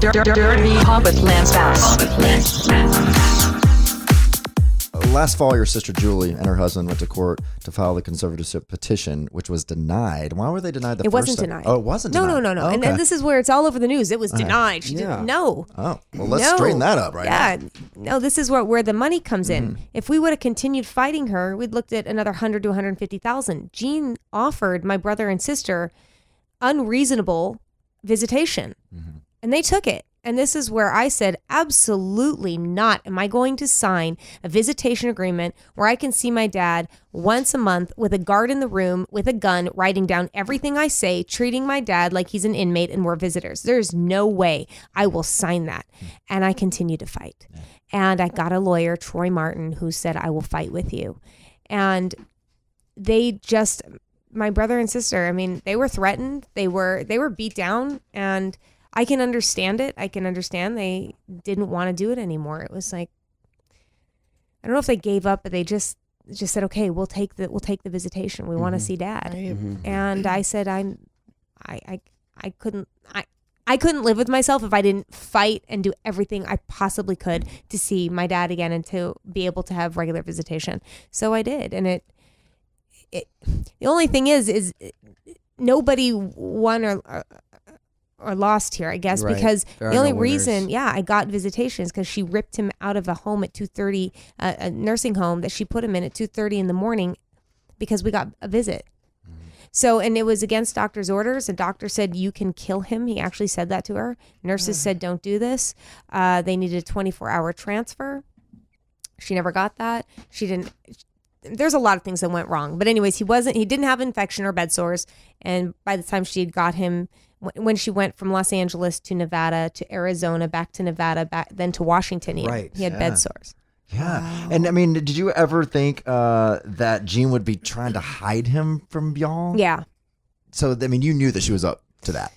Dirty Talk with Lance Bass. Last fall, your sister Julie and her husband went to court to file the conservatorship petition, which was denied. Why were they denied the It first wasn't time? denied. Oh, it wasn't No, denied. no, no, no. Oh, And, okay. and this is where it's all over the news. It was right. denied. She Yeah. didn't. No. Oh, well, let's no. straighten that up right yeah. now. No, this is where where the money comes in. Mm-hmm. If we would have continued fighting her, we'd looked at another hundred to one hundred fifty thousand. Jean offered my brother and sister unreasonable visitation, Mm-hmm. And they took it. And this is where I said, absolutely not. Am I going to sign a visitation agreement where I can see my dad once a month with a guard in the room with a gun, writing down everything I say, treating my dad like he's an inmate and we're visitors? There's no way I will sign that. And I continue to fight. And I got a lawyer, Troy Martin, who said, I will fight with you. And they just my brother and sister i mean they were threatened they were they were beat down and i can understand it. I can understand they didn't want to do it anymore. It was like i don't know if they gave up but they just just said okay we'll take the we'll take the visitation. We want to mm-hmm. see dad. Mm-hmm. Mm-hmm. And i said i'm i i, I couldn't i I couldn't live with myself if I didn't fight and do everything I possibly could to see my dad again and to be able to have regular visitation. So I did, and it it, the only thing is is nobody won or or, or lost here i guess Right. because the only no reason yeah i got visitations because she ripped him out of a home at 2.30 uh, a nursing home that she put him in at 2.30 in the morning because we got a visit so and it was against doctor's orders. The doctor said you can kill him. He actually said that to her. Nurses said don't do this. Uh, they needed a 24 hour transfer. She never got that. She didn't. There's a lot of things that went wrong. But anyways, he wasn't. He didn't have infection or bed sores. And by the time she had got him, when she went from Los Angeles to Nevada to Arizona, back to Nevada, back then to Washington, he, Right, he had yeah. bed sores. Yeah. And I mean, did you ever think uh, that Jean would be trying to hide him from y'all? Yeah. So, I mean, you knew that she was up to that.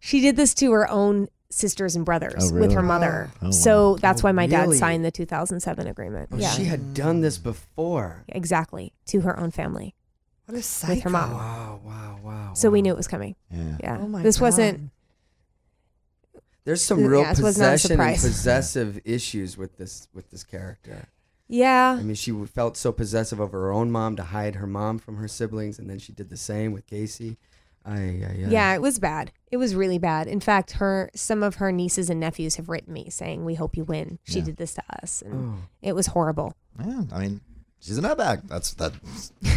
She did this to her own sisters and brothers Oh, with her mother. Oh, oh wow. So that's why my dad really? signed the 2007 agreement. Oh, yeah. She had done this before. exactly. To her own family What a psycho. with her mom. Wow, wow, wow. So we knew it was coming. Yeah. Yeah. Oh my this God. wasn't There's some real this was not a possession and possessive issues with this with this character. Yeah. I mean, she felt so possessive of her own mom to hide her mom from her siblings, and then she did the same with Casey. Ay, ay, ay. Yeah, it was bad. It was really bad. In fact, her some of her nieces and nephews have written me saying, "We hope you win. She Yeah. did this to us." And Oh. it was horrible. Yeah, I mean, she's a nutbag. That's that's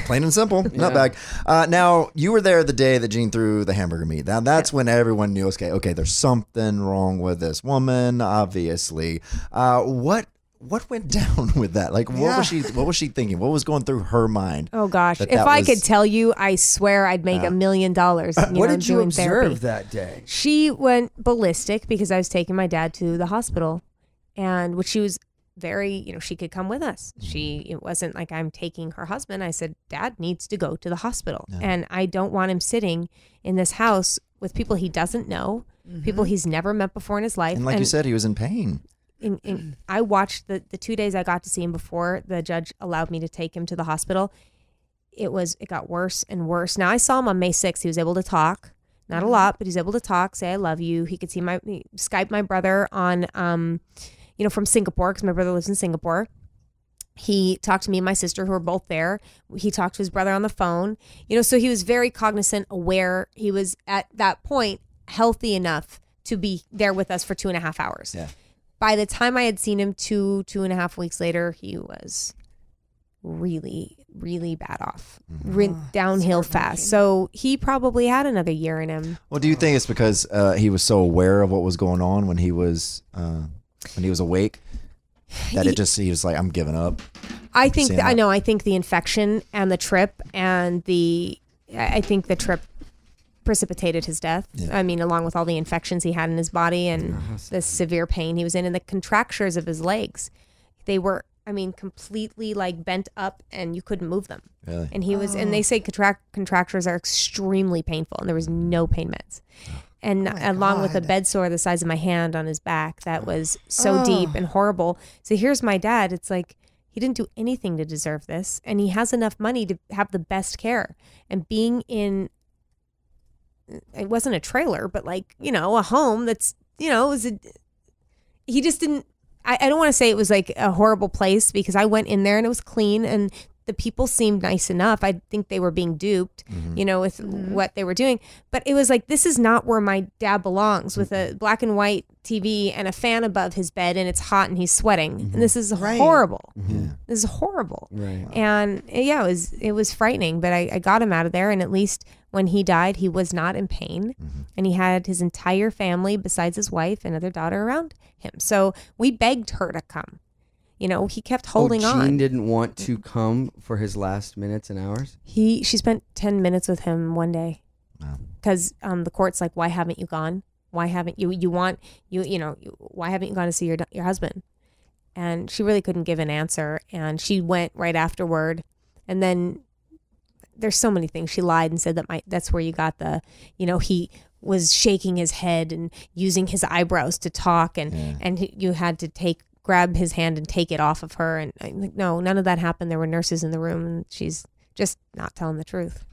plain and simple. Yeah. Nutbag. Uh, now, you were there the day that Jean threw the hamburger meat. Now, that's when everyone knew, okay, okay, there's something wrong with this woman, obviously. Uh, what what went down with that? Like, what Yeah. was she? What was she thinking? What was going through her mind? Oh gosh, if I was- could tell you, I swear I'd make a million dollars. What know, did you observe therapy. that day? She went ballistic because I was taking my dad to the hospital, and which she was very, you know, she could come with us. Mm. She it wasn't like I'm taking her husband. I said, Dad needs to go to the hospital, and I don't want him sitting in this house with people he doesn't know, mm-hmm. people he's never met before in his life. And like you said, he was in pain. In, in, I watched the the two days I got to see him before the judge allowed me to take him to the hospital. It was it got worse and worse. Now I saw him on May 6th. He was able to talk, not a lot, but he's able to talk, say I love you. He could see my Skype my brother on um, you know, from Singapore because my brother lives in Singapore. He talked to me and my sister who were both there. He talked to his brother on the phone. You know, so he was very cognizant, aware. He was at that point healthy enough to be there with us for two and a half hours Yeah. By the time I had seen him two, two and a half weeks later, he was really, really bad off, Re- downhill fast. So he probably had another year in him. Well, do you think it's because uh, he was so aware of what was going on when he was uh, when he was awake that it just he was like, I'm giving up. I think Seeing that, I know. I think the infection and the trip and the I I think the trip precipitated his death. Yeah. I mean, along with all the infections he had in his body and the severe pain he was in, and the contractures of his legs, they were. I mean, completely like bent up, and you couldn't move them. Really? And he was, and they oh. say contract contractures are extremely painful, and there was no pain meds. Oh. And oh along with a bed sore the size of my hand on his back, that was so deep and horrible. So here's my dad. It's like he didn't do anything to deserve this, and he has enough money to have the best care. And being in, it wasn't a trailer, but like you know, a home that's you know, it was a, he just didn't. I, I don't want to say it was like a horrible place because I went in there and it was clean and the people seemed nice enough. I think they were being duped, mm-hmm. you know, with mm-hmm. what they were doing. But it was like, this is not where my dad belongs with a mm-hmm. black and white TV and a fan above his bed and it's hot and he's sweating. And this is horrible. This is horrible. Right. And yeah, it was it was frightening, but I, I got him out of there and at least when he died, he was not in pain and he had his entire family besides his wife and other daughter around him. So we begged her to come. You know, he kept holding oh, Jean on. didn't want to come for his last minutes and hours. He she spent 10 minutes with him one day. Wow. Cuz um the court's like, "Why haven't you gone? Why haven't you you want you you know, you, why haven't you gone to see your your husband?" And she really couldn't give an answer and she went right afterward. And then there's so many things she lied and said that my that's where you got the, you know, he was shaking his head and using his eyebrows to talk and and he, you had to take grab his hand and take it off of her. And I'm like no none of that happened. There were nurses in the room and she's just not telling the truth